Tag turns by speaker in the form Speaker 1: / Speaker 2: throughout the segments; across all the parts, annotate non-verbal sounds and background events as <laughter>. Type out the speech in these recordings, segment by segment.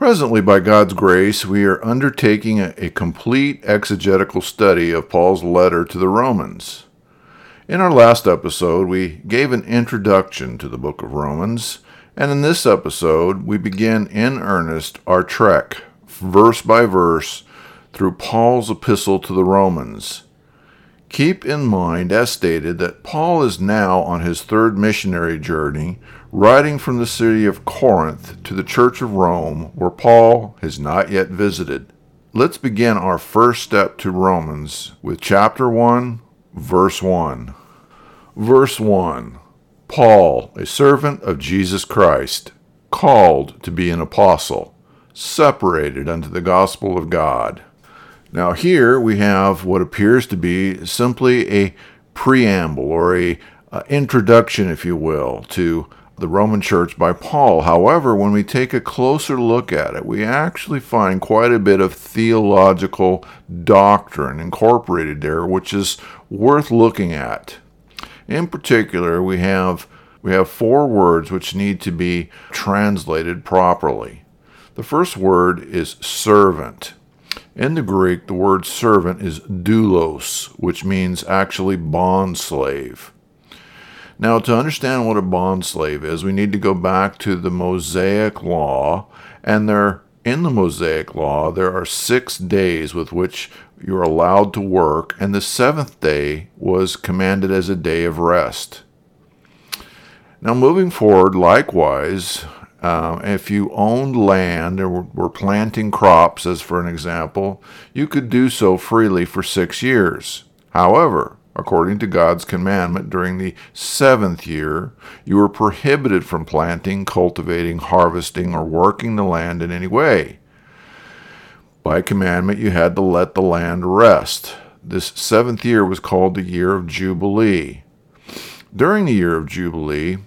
Speaker 1: Presently, by God's grace, we are undertaking a, a complete exegetical study of Paul's letter to the Romans. In our last episode, we gave an introduction to the book of Romans, and in this episode, we begin in earnest our trek, verse by verse, through Paul's epistle to the Romans. Keep in mind, as stated, that Paul is now on his third missionary journey, riding from the city of Corinth to the church of Rome, where Paul has not yet visited. Let's begin our first step to Romans with chapter 1, verse 1. Verse 1 Paul, a servant of Jesus Christ, called to be an apostle, separated unto the gospel of God. Now, here we have what appears to be simply a preamble or a uh, introduction, if you will, to the Roman Church by Paul. However, when we take a closer look at it, we actually find quite a bit of theological doctrine incorporated there, which is worth looking at. In particular, we have we have four words which need to be translated properly. The first word is servant. In the Greek, the word servant is doulos, which means actually bond slave. Now, to understand what a bond slave is, we need to go back to the Mosaic Law, and there, in the Mosaic Law, there are six days with which you're allowed to work, and the seventh day was commanded as a day of rest. Now, moving forward, likewise, uh, if you owned land and were planting crops, as for an example, you could do so freely for six years. However, according to God's commandment, during the seventh year, you were prohibited from planting, cultivating, harvesting, or working the land in any way. By commandment, you had to let the land rest. This seventh year was called the year of Jubilee. During the year of Jubilee,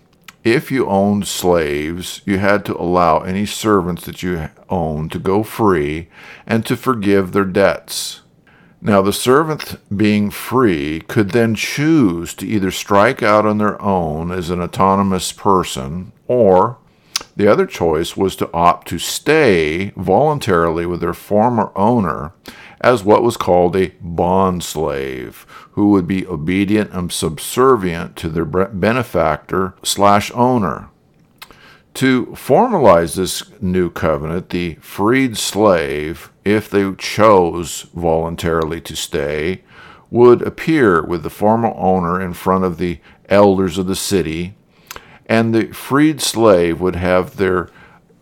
Speaker 1: if you owned slaves, you had to allow any servants that you owned to go free and to forgive their debts. Now, the servant being free could then choose to either strike out on their own as an autonomous person, or the other choice was to opt to stay voluntarily with their former owner as what was called a bond slave, who would be obedient and subservient to their benefactor slash owner. To formalize this new covenant, the freed slave, if they chose voluntarily to stay, would appear with the former owner in front of the elders of the city, and the freed slave would have their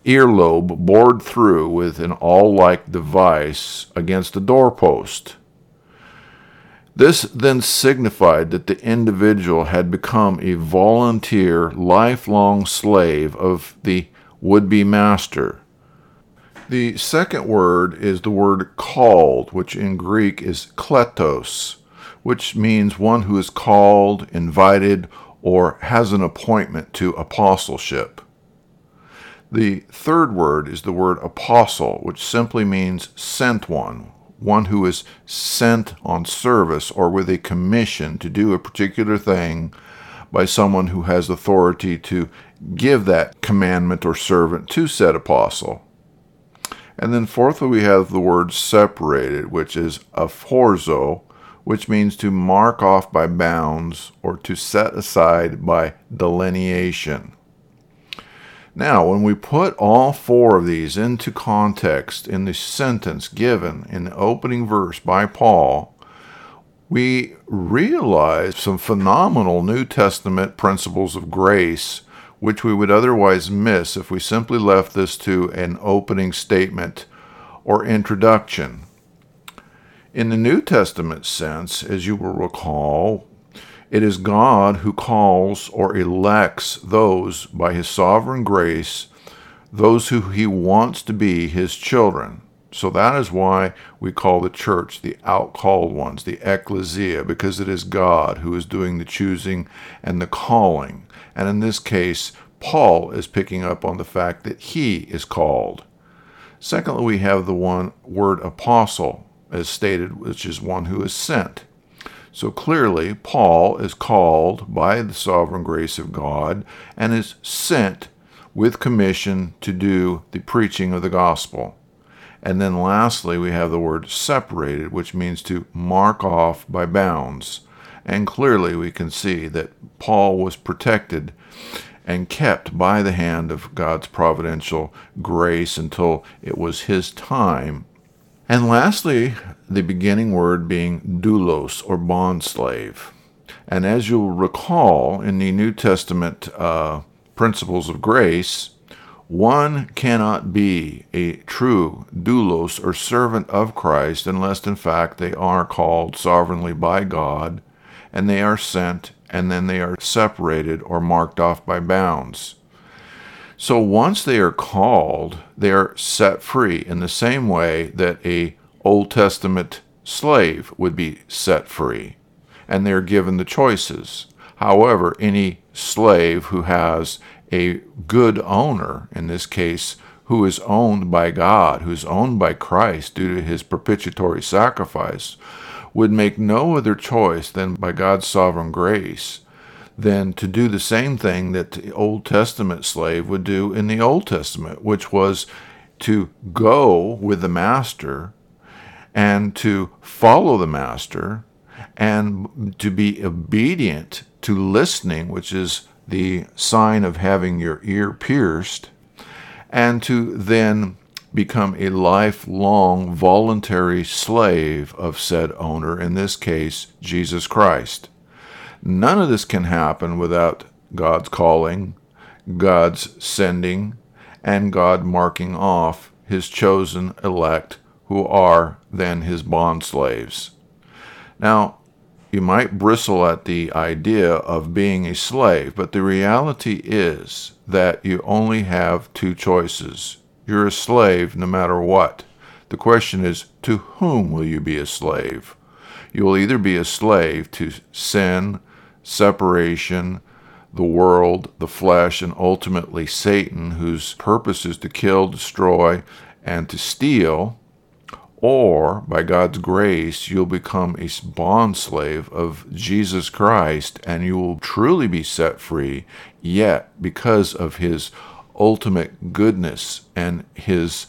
Speaker 1: earlobe bored through with an awl like device against the doorpost. This then signified that the individual had become a volunteer, lifelong slave of the would be master. The second word is the word called, which in Greek is kletos, which means one who is called, invited, or has an appointment to apostleship. The third word is the word apostle, which simply means sent one, one who is sent on service or with a commission to do a particular thing by someone who has authority to give that commandment or servant to said apostle. And then fourthly, we have the word separated, which is aphorizo, which means to mark off by bounds or to set aside by delineation. Now, when we put all four of these into context in the sentence given in the opening verse by Paul, we realize some phenomenal New Testament principles of grace which we would otherwise miss if we simply left this to an opening statement or introduction. In the New Testament sense, as you will recall, it is God who calls or elects those by his sovereign grace, those who he wants to be his children. So that is why we call the church the outcalled ones, the ecclesia, because it is God who is doing the choosing and the calling. And in this case, Paul is picking up on the fact that he is called. Secondly, we have the one word apostle, as stated, which is one who is sent. So clearly, Paul is called by the sovereign grace of God and is sent with commission to do the preaching of the gospel. And then lastly, we have the word separated, which means to mark off by bounds. And clearly, we can see that Paul was protected and kept by the hand of God's providential grace until it was his time and lastly, the beginning word being doulos or bond slave. And as you'll recall in the New Testament uh, principles of grace, one cannot be a true doulos or servant of Christ unless, in fact, they are called sovereignly by God and they are sent and then they are separated or marked off by bounds. So once they are called, they are set free in the same way that a Old Testament slave would be set free, and they're given the choices. However, any slave who has a good owner, in this case, who is owned by God, who's owned by Christ due to his propitiatory sacrifice, would make no other choice than by God's sovereign grace than to do the same thing that the Old Testament slave would do in the Old Testament, which was to go with the master and to follow the master and to be obedient to listening, which is the sign of having your ear pierced, and to then become a lifelong voluntary slave of said owner, in this case, Jesus Christ. None of this can happen without God's calling, God's sending, and God marking off his chosen elect who are then his bond slaves. Now, you might bristle at the idea of being a slave, but the reality is that you only have two choices. You're a slave no matter what. The question is, to whom will you be a slave? You will either be a slave to sin, separation, the world, the flesh, and ultimately Satan, whose purpose is to kill, destroy, and to steal, or by God's grace, you'll become a bondslave of Jesus Christ and you will truly be set free, yet because of his ultimate goodness and his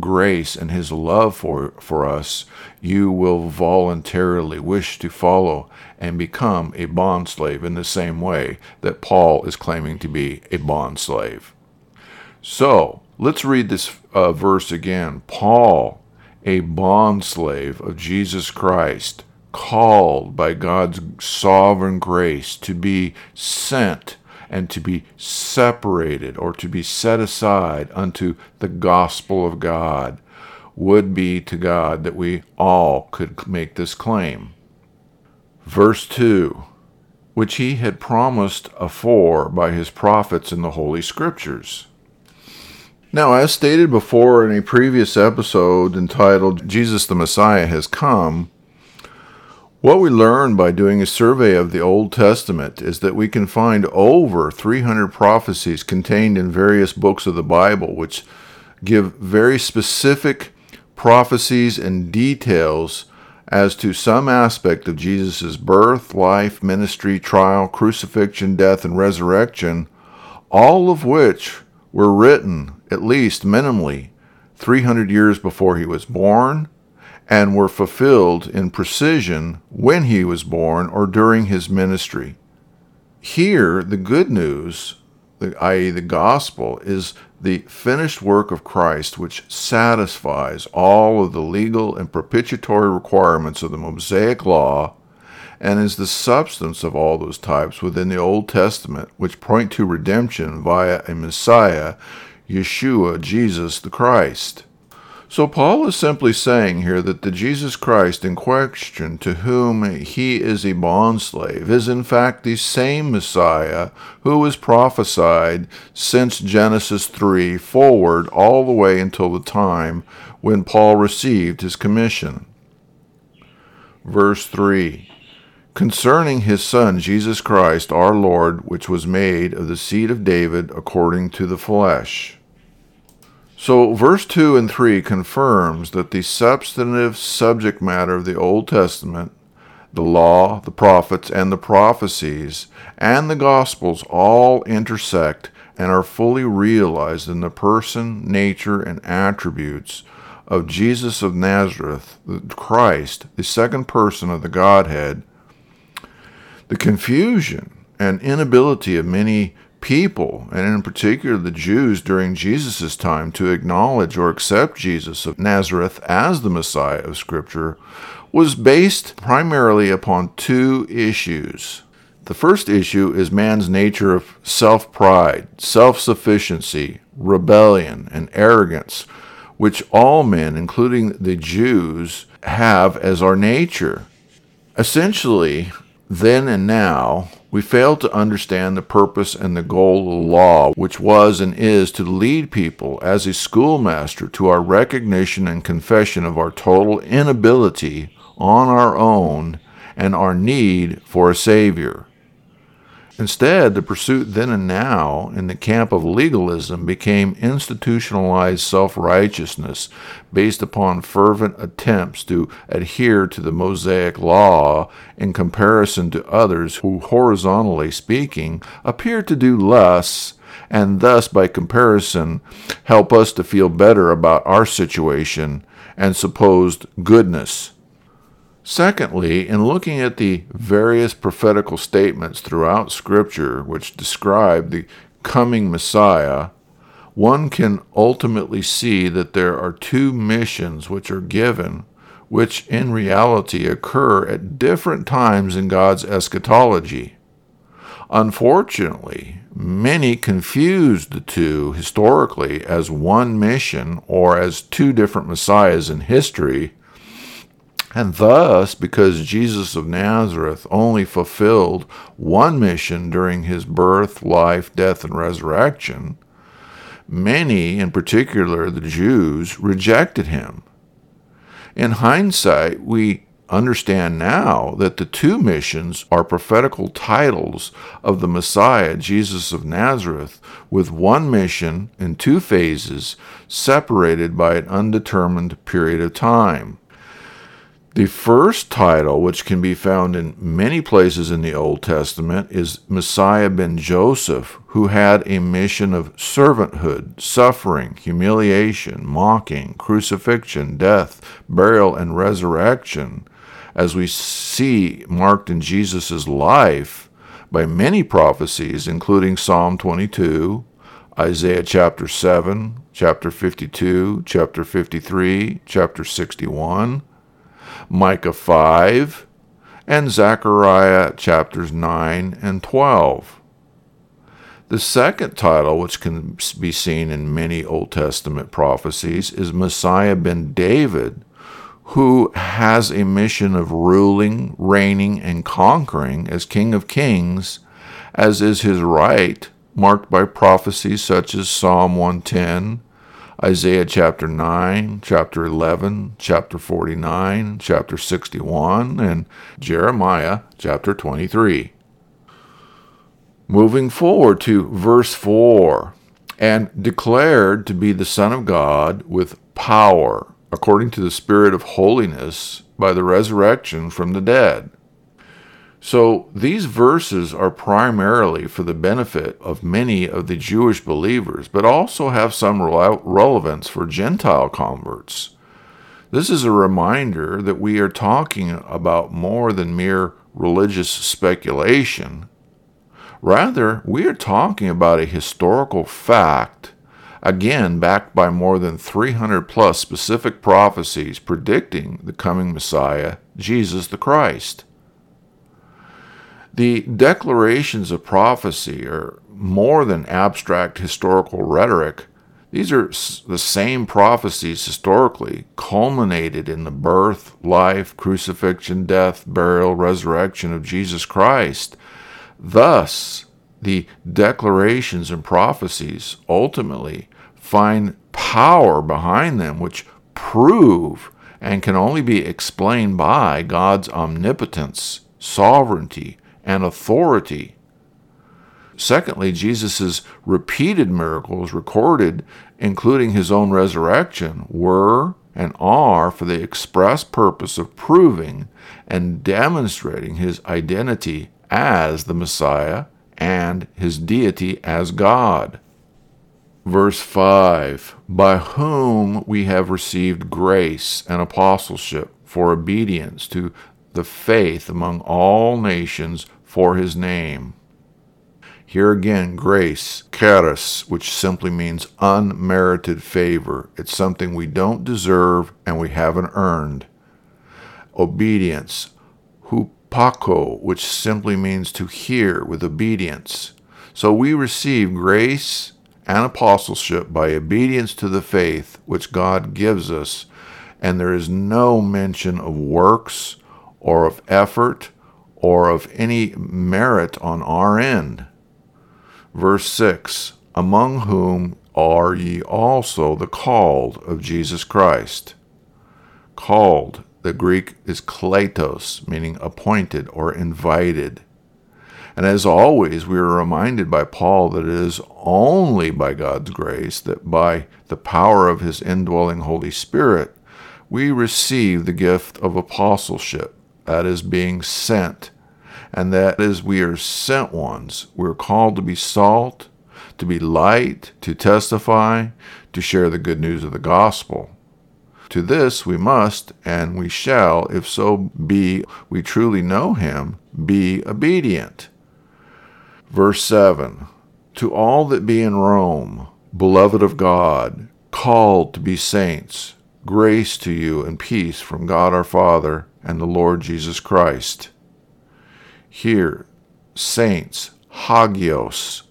Speaker 1: grace and his love for, for us, you will voluntarily wish to follow and become a bondslave in the same way that Paul is claiming to be a bondslave. So, let's read this uh, verse again. Paul a bondslave of Jesus Christ, called by God's sovereign grace to be sent and to be separated or to be set aside unto the gospel of God. Would be to God that we all could make this claim. Verse 2 Which he had promised afore by his prophets in the Holy Scriptures now, as stated before in a previous episode entitled Jesus the Messiah Has Come, what we learn by doing a survey of the Old Testament is that we can find over 300 prophecies contained in various books of the Bible, which give very specific prophecies and details as to some aspect of Jesus' birth, life, ministry, trial, crucifixion, death, and resurrection, all of which were written at least minimally 300 years before he was born and were fulfilled in precision when he was born or during his ministry. Here, the good news, i.e., the gospel, is the finished work of Christ, which satisfies all of the legal and propitiatory requirements of the Mosaic Law and is the substance of all those types within the Old Testament, which point to redemption via a Messiah Yeshua, Jesus the Christ. So Paul is simply saying here that the Jesus Christ in question, to whom he is a bondslave, is in fact the same Messiah who was prophesied since Genesis 3 forward all the way until the time when Paul received his commission. Verse 3 Concerning his Son, Jesus Christ, our Lord, which was made of the seed of David according to the flesh so, verse 2 and 3 confirms that the substantive subject matter of the Old Testament, the law, the prophets, and the prophecies, and the Gospels all intersect and are fully realized in the person, nature, and attributes of Jesus of Nazareth, the Christ, the second person of the Godhead. The confusion and inability of many people, and in particular the Jews during Jesus' time, to acknowledge or accept Jesus of Nazareth as the Messiah of Scripture was based primarily upon two issues. The first issue is man's nature of self pride, self sufficiency, rebellion, and arrogance, which all men, including the Jews, have as our nature. Essentially, then and now, we fail to understand the purpose and the goal of the law, which was and is to lead people as a schoolmaster to our recognition and confession of our total inability on our own and our need for a Savior. Instead, the pursuit then and now in the camp of legalism became institutionalized self righteousness based upon fervent attempts to adhere to the Mosaic law in comparison to others who, horizontally speaking, appear to do less and thus, by comparison, help us to feel better about our situation and supposed goodness. Secondly, in looking at the various prophetical statements throughout Scripture which describe the coming Messiah, one can ultimately see that there are two missions which are given, which in reality occur at different times in God's eschatology. Unfortunately, many confuse the two historically as one mission or as two different messiahs in history and thus, because Jesus of Nazareth only fulfilled one mission during his birth, life, death, and resurrection, many, in particular the Jews, rejected him. In hindsight, we understand now that the two missions are prophetical titles of the Messiah, Jesus of Nazareth, with one mission in two phases separated by an undetermined period of time. The first title, which can be found in many places in the Old Testament, is Messiah ben Joseph, who had a mission of servanthood, suffering, humiliation, mocking, crucifixion, death, burial, and resurrection, as we see marked in Jesus' life by many prophecies, including Psalm 22, Isaiah chapter 7, chapter 52, chapter 53, chapter 61. Micah 5, and Zechariah chapters 9 and 12. The second title, which can be seen in many Old Testament prophecies, is Messiah ben David, who has a mission of ruling, reigning, and conquering as King of Kings, as is his right, marked by prophecies such as Psalm 110, Isaiah chapter 9, chapter 11, chapter 49, chapter 61, and Jeremiah chapter 23. Moving forward to verse 4 and declared to be the Son of God with power, according to the Spirit of holiness, by the resurrection from the dead. So these verses are primarily for the benefit of many of the Jewish believers, but also have some relevance for Gentile converts. This is a reminder that we are talking about more than mere religious speculation. Rather, we are talking about a historical fact, again backed by more than 300 plus specific prophecies predicting the coming Messiah, Jesus the Christ. The declarations of prophecy are more than abstract historical rhetoric. These are the same prophecies historically, culminated in the birth, life, crucifixion, death, burial, resurrection of Jesus Christ. Thus, the declarations and prophecies ultimately find power behind them, which prove and can only be explained by God's omnipotence, sovereignty, and authority. Secondly, Jesus' repeated miracles recorded, including his own resurrection, were and are for the express purpose of proving and demonstrating his identity as the Messiah and his deity as God. Verse 5 By whom we have received grace and apostleship for obedience to the faith among all nations for his name. Here again, grace, charis, which simply means unmerited favor. It's something we don't deserve and we haven't earned. Obedience, hupako, which simply means to hear with obedience. So we receive grace and apostleship by obedience to the faith which God gives us, and there is no mention of works or of effort or of any merit on our end. Verse 6 Among whom are ye also the called of Jesus Christ? Called, the Greek is kletos, meaning appointed or invited. And as always, we are reminded by Paul that it is only by God's grace that by the power of his indwelling Holy Spirit we receive the gift of apostleship that is being sent. And that is, we are sent ones. We're called to be salt, to be light, to testify, to share the good news of the gospel. To this we must, and we shall, if so be we truly know him, be obedient. Verse 7 To all that be in Rome, beloved of God, called to be saints, grace to you and peace from God our Father and the Lord Jesus Christ. Here, saints, hagios.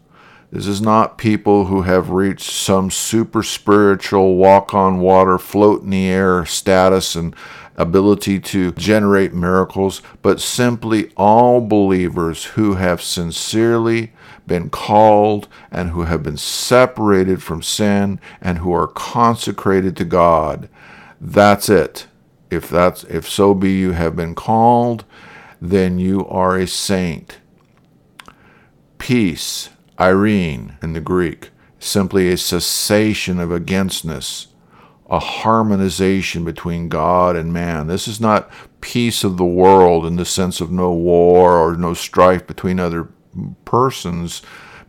Speaker 1: This is not people who have reached some super spiritual walk on water, float in the air status and ability to generate miracles, but simply all believers who have sincerely been called and who have been separated from sin and who are consecrated to God. That's it. if that's if so be you have been called, then you are a saint. Peace, eirene in the Greek, simply a cessation of againstness, a harmonization between God and man. This is not peace of the world in the sense of no war or no strife between other persons,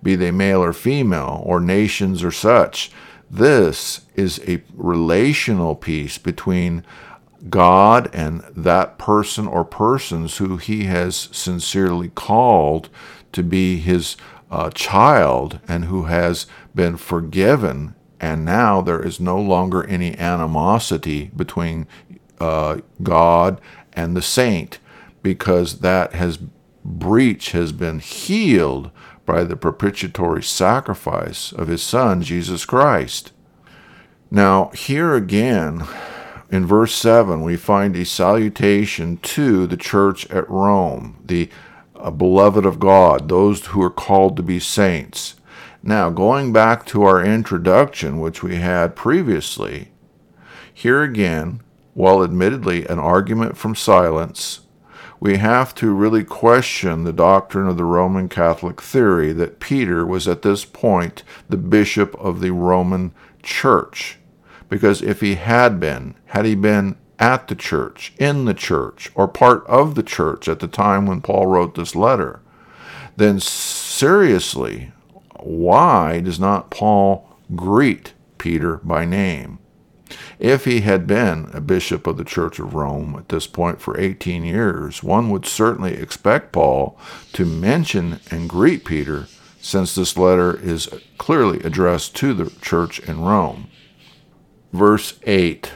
Speaker 1: be they male or female, or nations or such. This is a relational peace between God and that person or persons who he has sincerely called to be his uh, child and who has been forgiven. And now there is no longer any animosity between uh, God and the saint because that has breach has been healed by the propitiatory sacrifice of his son Jesus Christ. Now, here again, in verse 7, we find a salutation to the church at Rome, the uh, beloved of God, those who are called to be saints. Now, going back to our introduction, which we had previously, here again, while admittedly an argument from silence, we have to really question the doctrine of the Roman Catholic theory that Peter was at this point the bishop of the Roman church. Because if he had been, had he been at the church, in the church, or part of the church at the time when Paul wrote this letter, then seriously, why does not Paul greet Peter by name? If he had been a bishop of the Church of Rome at this point for 18 years, one would certainly expect Paul to mention and greet Peter, since this letter is clearly addressed to the church in Rome. Verse 8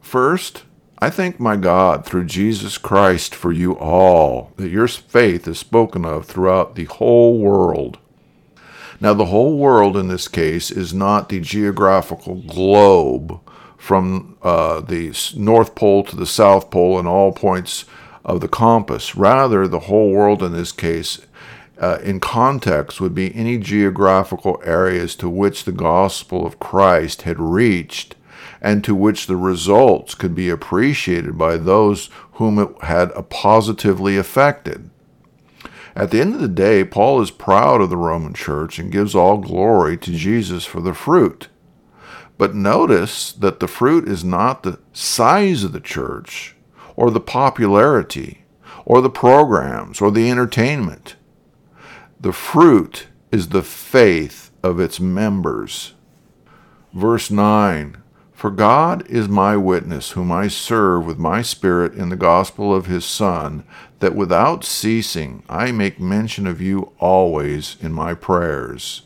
Speaker 1: First, I thank my God through Jesus Christ for you all, that your faith is spoken of throughout the whole world. Now, the whole world in this case is not the geographical globe from uh, the North Pole to the South Pole and all points of the compass. Rather, the whole world in this case, uh, in context, would be any geographical areas to which the gospel of Christ had reached and to which the results could be appreciated by those whom it had positively affected. At the end of the day, Paul is proud of the Roman church and gives all glory to Jesus for the fruit. But notice that the fruit is not the size of the church, or the popularity, or the programs, or the entertainment. The fruit is the faith of its members. Verse 9 For God is my witness, whom I serve with my spirit in the gospel of his Son, that without ceasing I make mention of you always in my prayers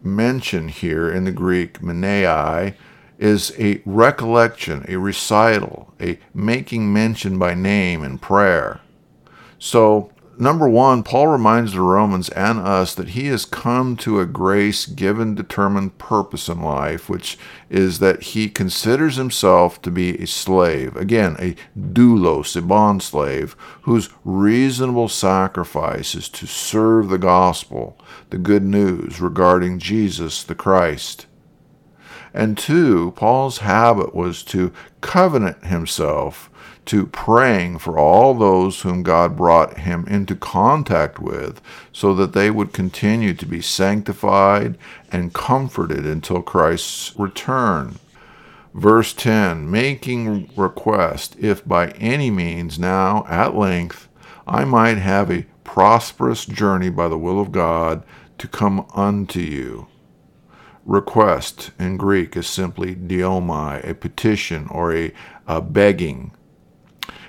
Speaker 1: mention here in the Greek, menei, is a recollection, a recital, a making mention by name in prayer. So number one, Paul reminds the Romans and us that he has come to a grace given determined purpose in life, which is that he considers himself to be a slave. Again, a doulos, a bond slave, whose reasonable sacrifice is to serve the gospel, the good news regarding Jesus the Christ. And two, Paul's habit was to covenant himself to praying for all those whom God brought him into contact with, so that they would continue to be sanctified and comforted until Christ's return. Verse 10 Making request, if by any means now at length I might have a prosperous journey by the will of God to come unto you. Request in Greek is simply diomai, a petition or a, a begging.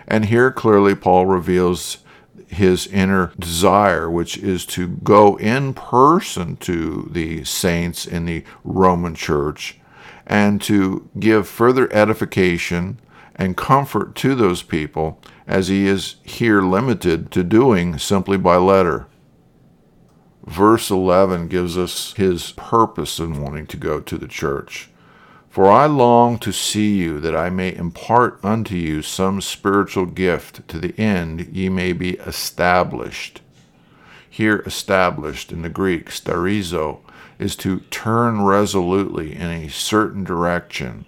Speaker 1: And here clearly Paul reveals his inner desire, which is to go in person to the saints in the Roman church and to give further edification and comfort to those people as he is here limited to doing simply by letter. Verse 11 gives us his purpose in wanting to go to the church. For I long to see you, that I may impart unto you some spiritual gift, to the end ye may be established. Here, established in the Greek, sterizo, is to turn resolutely in a certain direction.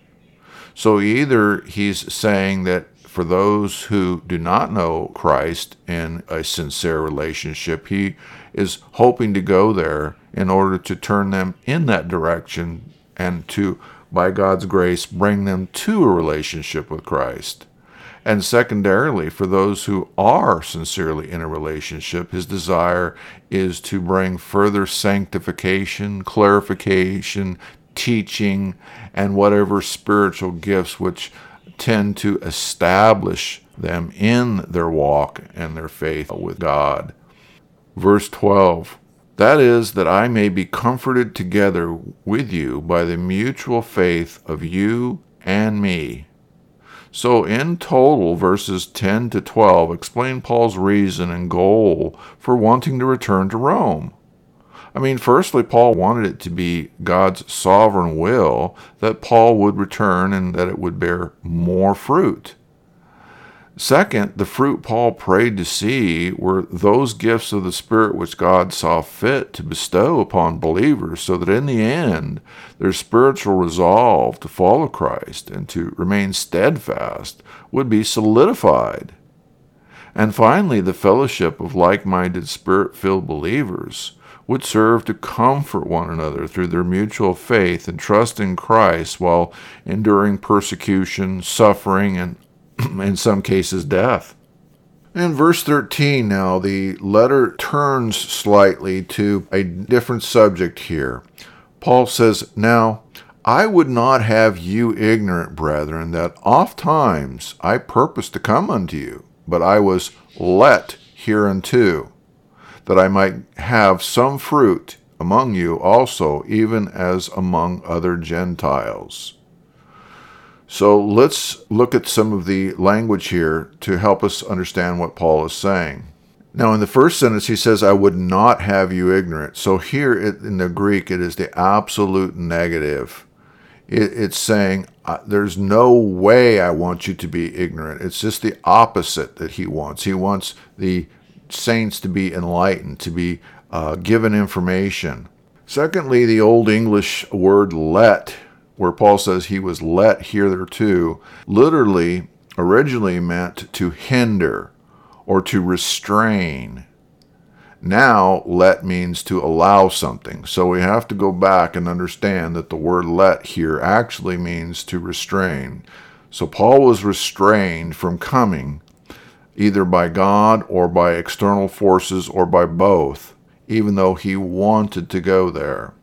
Speaker 1: So either he's saying that for those who do not know Christ in a sincere relationship, he is hoping to go there in order to turn them in that direction and to, by God's grace, bring them to a relationship with Christ. And secondarily, for those who are sincerely in a relationship, his desire is to bring further sanctification, clarification, teaching, and whatever spiritual gifts which tend to establish them in their walk and their faith with God. Verse 12 That is, that I may be comforted together with you by the mutual faith of you and me. So, in total, verses 10 to 12 explain Paul's reason and goal for wanting to return to Rome. I mean, firstly, Paul wanted it to be God's sovereign will that Paul would return and that it would bear more fruit. Second, the fruit Paul prayed to see were those gifts of the Spirit which God saw fit to bestow upon believers, so that in the end their spiritual resolve to follow Christ and to remain steadfast would be solidified. And finally, the fellowship of like minded, spirit filled believers would serve to comfort one another through their mutual faith and trust in Christ while enduring persecution, suffering, and <clears throat> in some cases death. In verse 13, now, the letter turns slightly to a different subject here. Paul says, Now, I would not have you ignorant, brethren, that oft times I purposed to come unto you, but I was let hereunto that I might have some fruit among you also, even as among other Gentiles. So let's look at some of the language here to help us understand what Paul is saying. Now, in the first sentence, he says, I would not have you ignorant. So here in the Greek, it is the absolute negative. It's saying, There's no way I want you to be ignorant. It's just the opposite that he wants. He wants the saints to be enlightened, to be uh, given information. Secondly, the Old English word let, where Paul says he was let hitherto, literally originally meant to hinder or to restrain. Now, let means to allow something. So we have to go back and understand that the word let here actually means to restrain. So Paul was restrained from coming either by God or by external forces or by both, even though he wanted to go there.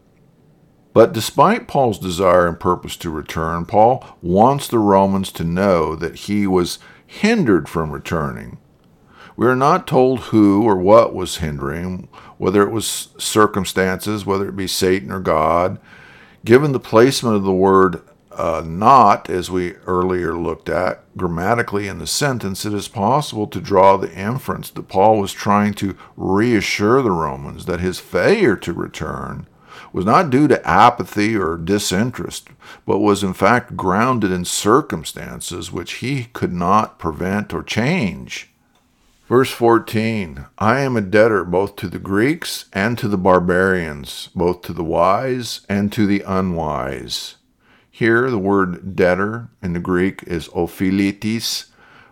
Speaker 1: But despite Paul's desire and purpose to return, Paul wants the Romans to know that he was hindered from returning. We are not told who or what was hindering, whether it was circumstances, whether it be Satan or God. Given the placement of the word uh, not, as we earlier looked at, grammatically in the sentence, it is possible to draw the inference that Paul was trying to reassure the Romans that his failure to return was not due to apathy or disinterest, but was in fact grounded in circumstances which he could not prevent or change. Verse 14 I am a debtor both to the Greeks and to the barbarians, both to the wise and to the unwise. Here, the word debtor in the Greek is ophilitis,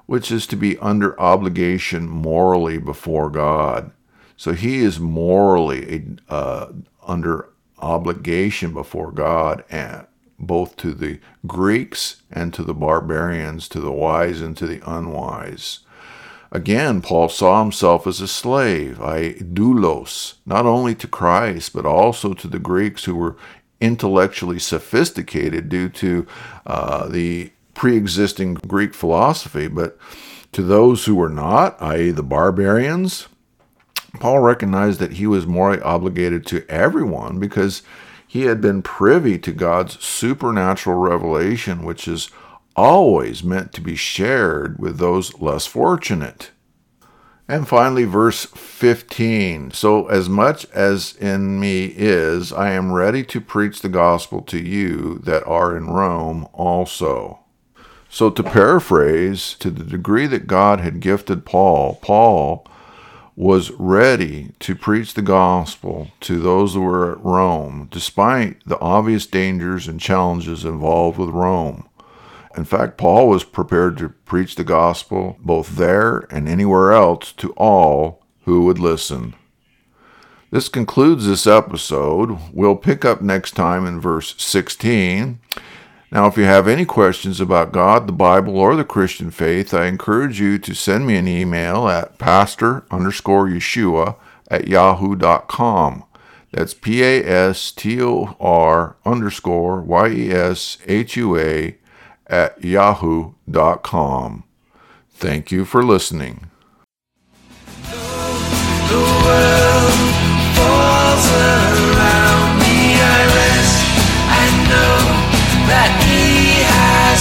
Speaker 1: which is to be under obligation morally before God. So he is morally uh, under obligation before God, and both to the Greeks and to the barbarians, to the wise and to the unwise. Again, Paul saw himself as a slave, I doulos, not only to Christ, but also to the Greeks who were intellectually sophisticated due to uh, the pre existing Greek philosophy, but to those who were not, i.e., the barbarians, Paul recognized that he was morally obligated to everyone because he had been privy to God's supernatural revelation, which is always meant to be shared with those less fortunate. And finally, verse 15. So, as much as in me is, I am ready to preach the gospel to you that are in Rome also. So, to paraphrase, to the degree that God had gifted Paul, Paul was ready to preach the gospel to those who were at Rome, despite the obvious dangers and challenges involved with Rome. In fact, Paul was prepared to preach the gospel both there and anywhere else to all who would listen. This concludes this episode. We'll pick up next time in verse 16. Now, if you have any questions about God, the Bible, or the Christian faith, I encourage you to send me an email at pastor underscore Yeshua at yahoo.com. That's P A S T O R underscore Y E S H U A at yahoo.com. Thank you for listening.
Speaker 2: The world